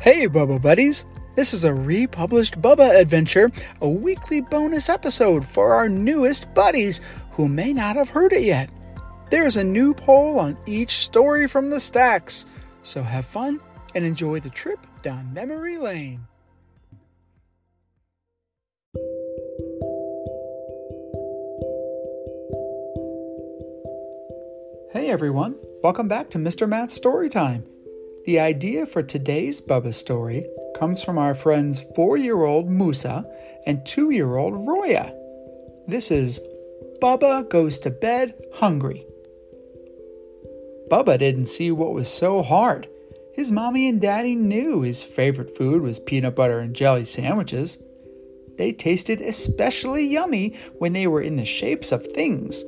Hey, Bubba Buddies! This is a republished Bubba adventure, a weekly bonus episode for our newest buddies who may not have heard it yet. There's a new poll on each story from the stacks, so have fun and enjoy the trip down memory lane. Hey everyone, welcome back to Mr. Matt's Story Time. The idea for today's Bubba story comes from our friends four year old Musa and two year old Roya. This is Bubba Goes to Bed Hungry. Bubba didn't see what was so hard. His mommy and daddy knew his favorite food was peanut butter and jelly sandwiches. They tasted especially yummy when they were in the shapes of things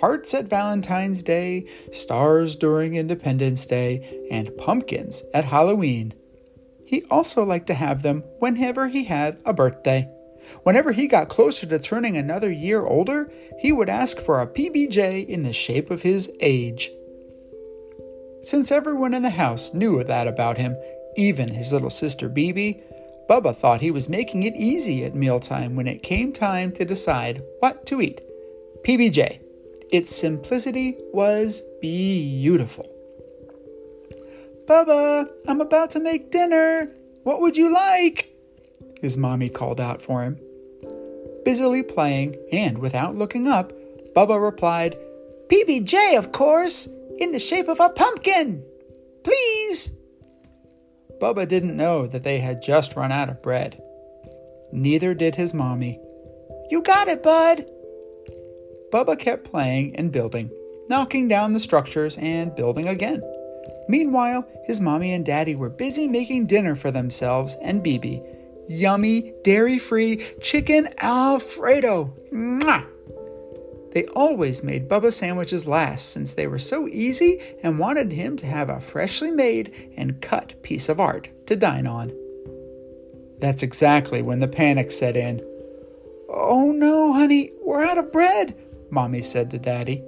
hearts at Valentine's Day, stars during Independence Day, and pumpkins at Halloween. He also liked to have them whenever he had a birthday. Whenever he got closer to turning another year older, he would ask for a PBJ in the shape of his age. Since everyone in the house knew that about him, even his little sister Bibi, Bubba thought he was making it easy at mealtime when it came time to decide what to eat. PBJ. Its simplicity was beautiful. Bubba, I'm about to make dinner. What would you like? His mommy called out for him. Busily playing and without looking up, Bubba replied, PBJ, of course, in the shape of a pumpkin. Please. Bubba didn't know that they had just run out of bread. Neither did his mommy. You got it, bud, Bubba kept playing and building, knocking down the structures and building again. Meanwhile, his mommy and daddy were busy making dinner for themselves and Bibi. Yummy, dairy free chicken Alfredo. Mwah! They always made Bubba sandwiches last since they were so easy and wanted him to have a freshly made and cut piece of art to dine on. That's exactly when the panic set in. Oh no, honey, we're out of bread. Mommy said to Daddy.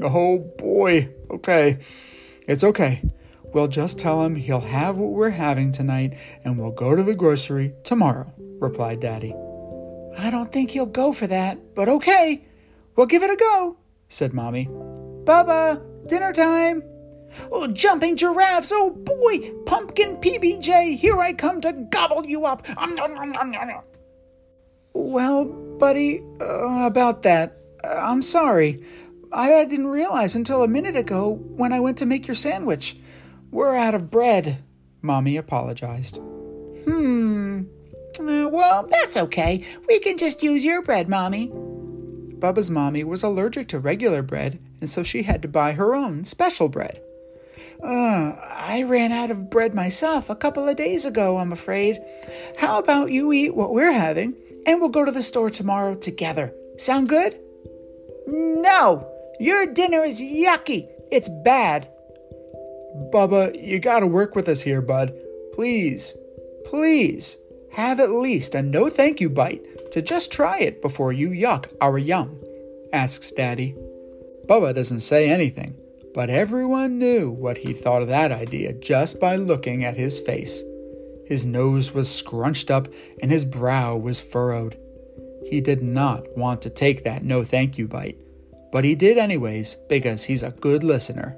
Oh boy, okay. It's okay. We'll just tell him he'll have what we're having tonight and we'll go to the grocery tomorrow, replied Daddy. I don't think he'll go for that, but okay. We'll give it a go, said Mommy. Bubba, dinner time. Oh, jumping giraffes, oh boy, pumpkin PBJ, here I come to gobble you up. Well, buddy, uh, about that, I'm sorry. I didn't realize until a minute ago when I went to make your sandwich. We're out of bread, Mommy apologized. Hmm. Uh, well, that's okay. We can just use your bread, Mommy. Bubba's mommy was allergic to regular bread, and so she had to buy her own special bread. Uh, I ran out of bread myself a couple of days ago, I'm afraid. How about you eat what we're having, and we'll go to the store tomorrow together? Sound good? No, your dinner is yucky. It's bad. Bubba, you gotta work with us here, bud. Please, please, have at least a no thank you bite to just try it before you yuck our yum, asks Daddy. Bubba doesn't say anything, but everyone knew what he thought of that idea just by looking at his face. His nose was scrunched up and his brow was furrowed. He did not want to take that no thank you bite, but he did anyways because he's a good listener.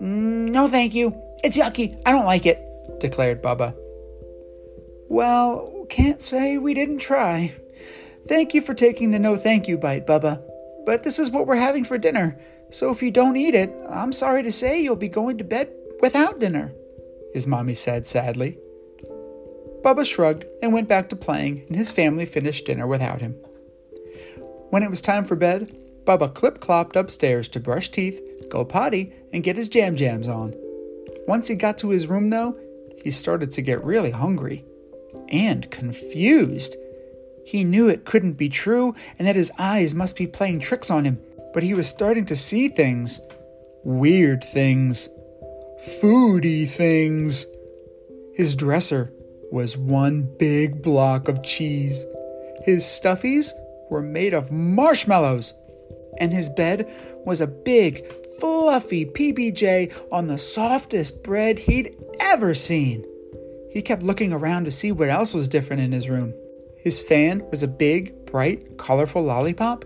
Mm, no thank you. It's yucky. I don't like it, declared Bubba. Well, can't say we didn't try. Thank you for taking the no thank you bite, Bubba. But this is what we're having for dinner, so if you don't eat it, I'm sorry to say you'll be going to bed without dinner, his mommy said sadly. Bubba shrugged and went back to playing, and his family finished dinner without him. When it was time for bed, Bubba clip clopped upstairs to brush teeth, go potty, and get his jam jams on. Once he got to his room, though, he started to get really hungry and confused. He knew it couldn't be true and that his eyes must be playing tricks on him, but he was starting to see things weird things, foody things. His dresser was one big block of cheese. His stuffies were made of marshmallows, and his bed was a big, fluffy PBJ on the softest bread he'd ever seen. He kept looking around to see what else was different in his room. His fan was a big, bright, colorful lollipop.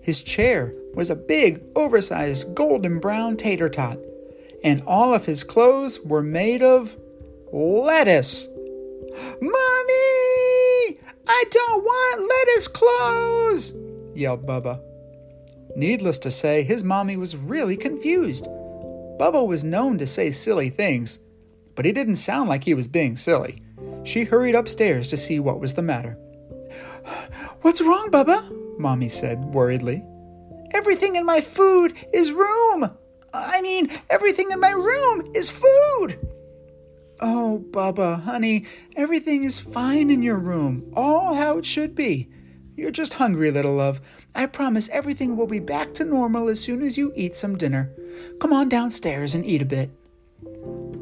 His chair was a big, oversized golden brown tater tot. And all of his clothes were made of lettuce. Mommy! I don't want lettuce clothes! yelled Bubba. Needless to say, his mommy was really confused. Bubba was known to say silly things, but he didn't sound like he was being silly. She hurried upstairs to see what was the matter. What's wrong, Bubba? Mommy said worriedly. Everything in my food is room. I mean, everything in my room is food. Oh, Bubba, honey, everything is fine in your room, all how it should be. You're just hungry, little love. I promise everything will be back to normal as soon as you eat some dinner. Come on downstairs and eat a bit.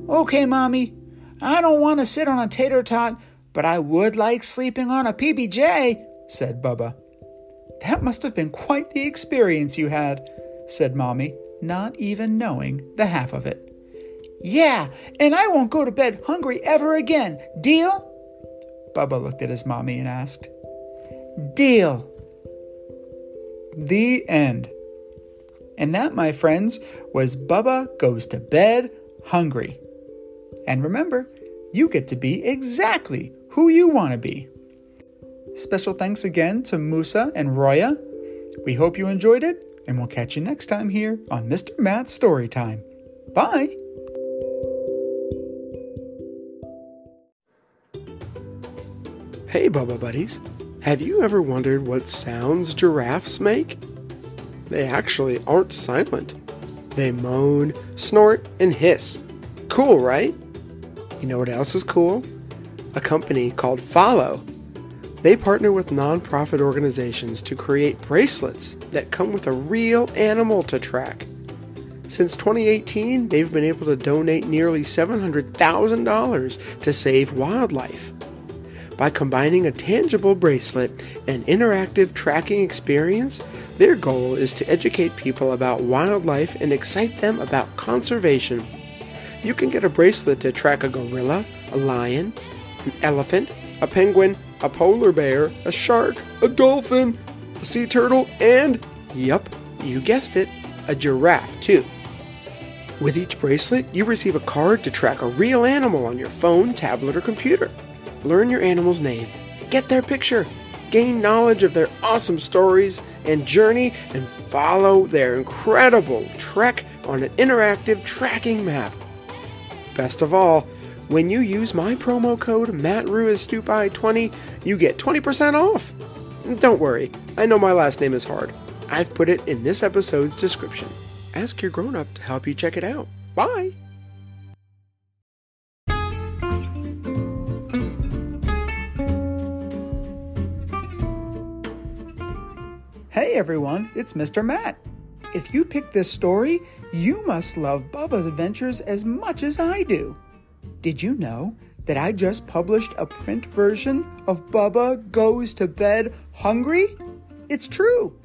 Okay, Mommy. I don't want to sit on a tater tot, but I would like sleeping on a PBJ, said Bubba. That must have been quite the experience you had, said Mommy, not even knowing the half of it. Yeah, and I won't go to bed hungry ever again. Deal? Bubba looked at his mommy and asked. Deal. The end. And that, my friends, was Bubba Goes to Bed Hungry. And remember, you get to be exactly who you want to be. Special thanks again to Musa and Roya. We hope you enjoyed it, and we'll catch you next time here on Mr. Matt's Story Time. Bye! Hey, Bubba Buddies. Have you ever wondered what sounds giraffes make? They actually aren't silent. They moan, snort, and hiss. Cool, right? You know what else is cool? A company called Fahlo. They partner with nonprofit organizations to create bracelets that come with a real animal to track. Since 2018, they've been able to donate nearly $700,000 to save wildlife by combining a tangible bracelet and interactive tracking experience, their goal is to educate people about wildlife and excite them about conservation. You can get a bracelet to track a gorilla, a lion, an elephant, a penguin, a polar bear, a shark, a dolphin, a sea turtle, and, yup, you guessed it, a giraffe too. With each bracelet, you receive a card to track a real animal on your phone, tablet, or computer learn your animal's name, get their picture, gain knowledge of their awesome stories and journey, and follow their incredible trek on an interactive tracking map. Best of all, when you use my promo code MattRuistupi20, you get 20% off. Don't worry, I know my last name is hard. I've put it in this episode's description. Ask your grown up to help you check it out. Bye! Hey everyone, it's Mr. Matt. If you picked this story, you must love Bubba's adventures as much as I do. Did you know that I just published a print version of Bubba Goes to Bed Hungry? It's true.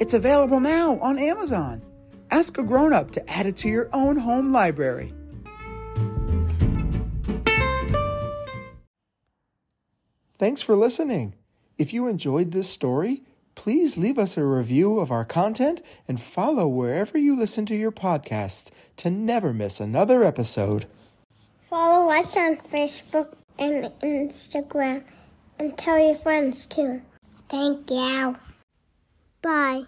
It's available now on Amazon. Ask a grown up to add it to your own home library. Thanks for listening. If you enjoyed this story, please leave us a review of our content and follow wherever you listen to your podcast to never miss another episode. Follow us on Facebook and Instagram and tell your friends too. Thank you. Bye.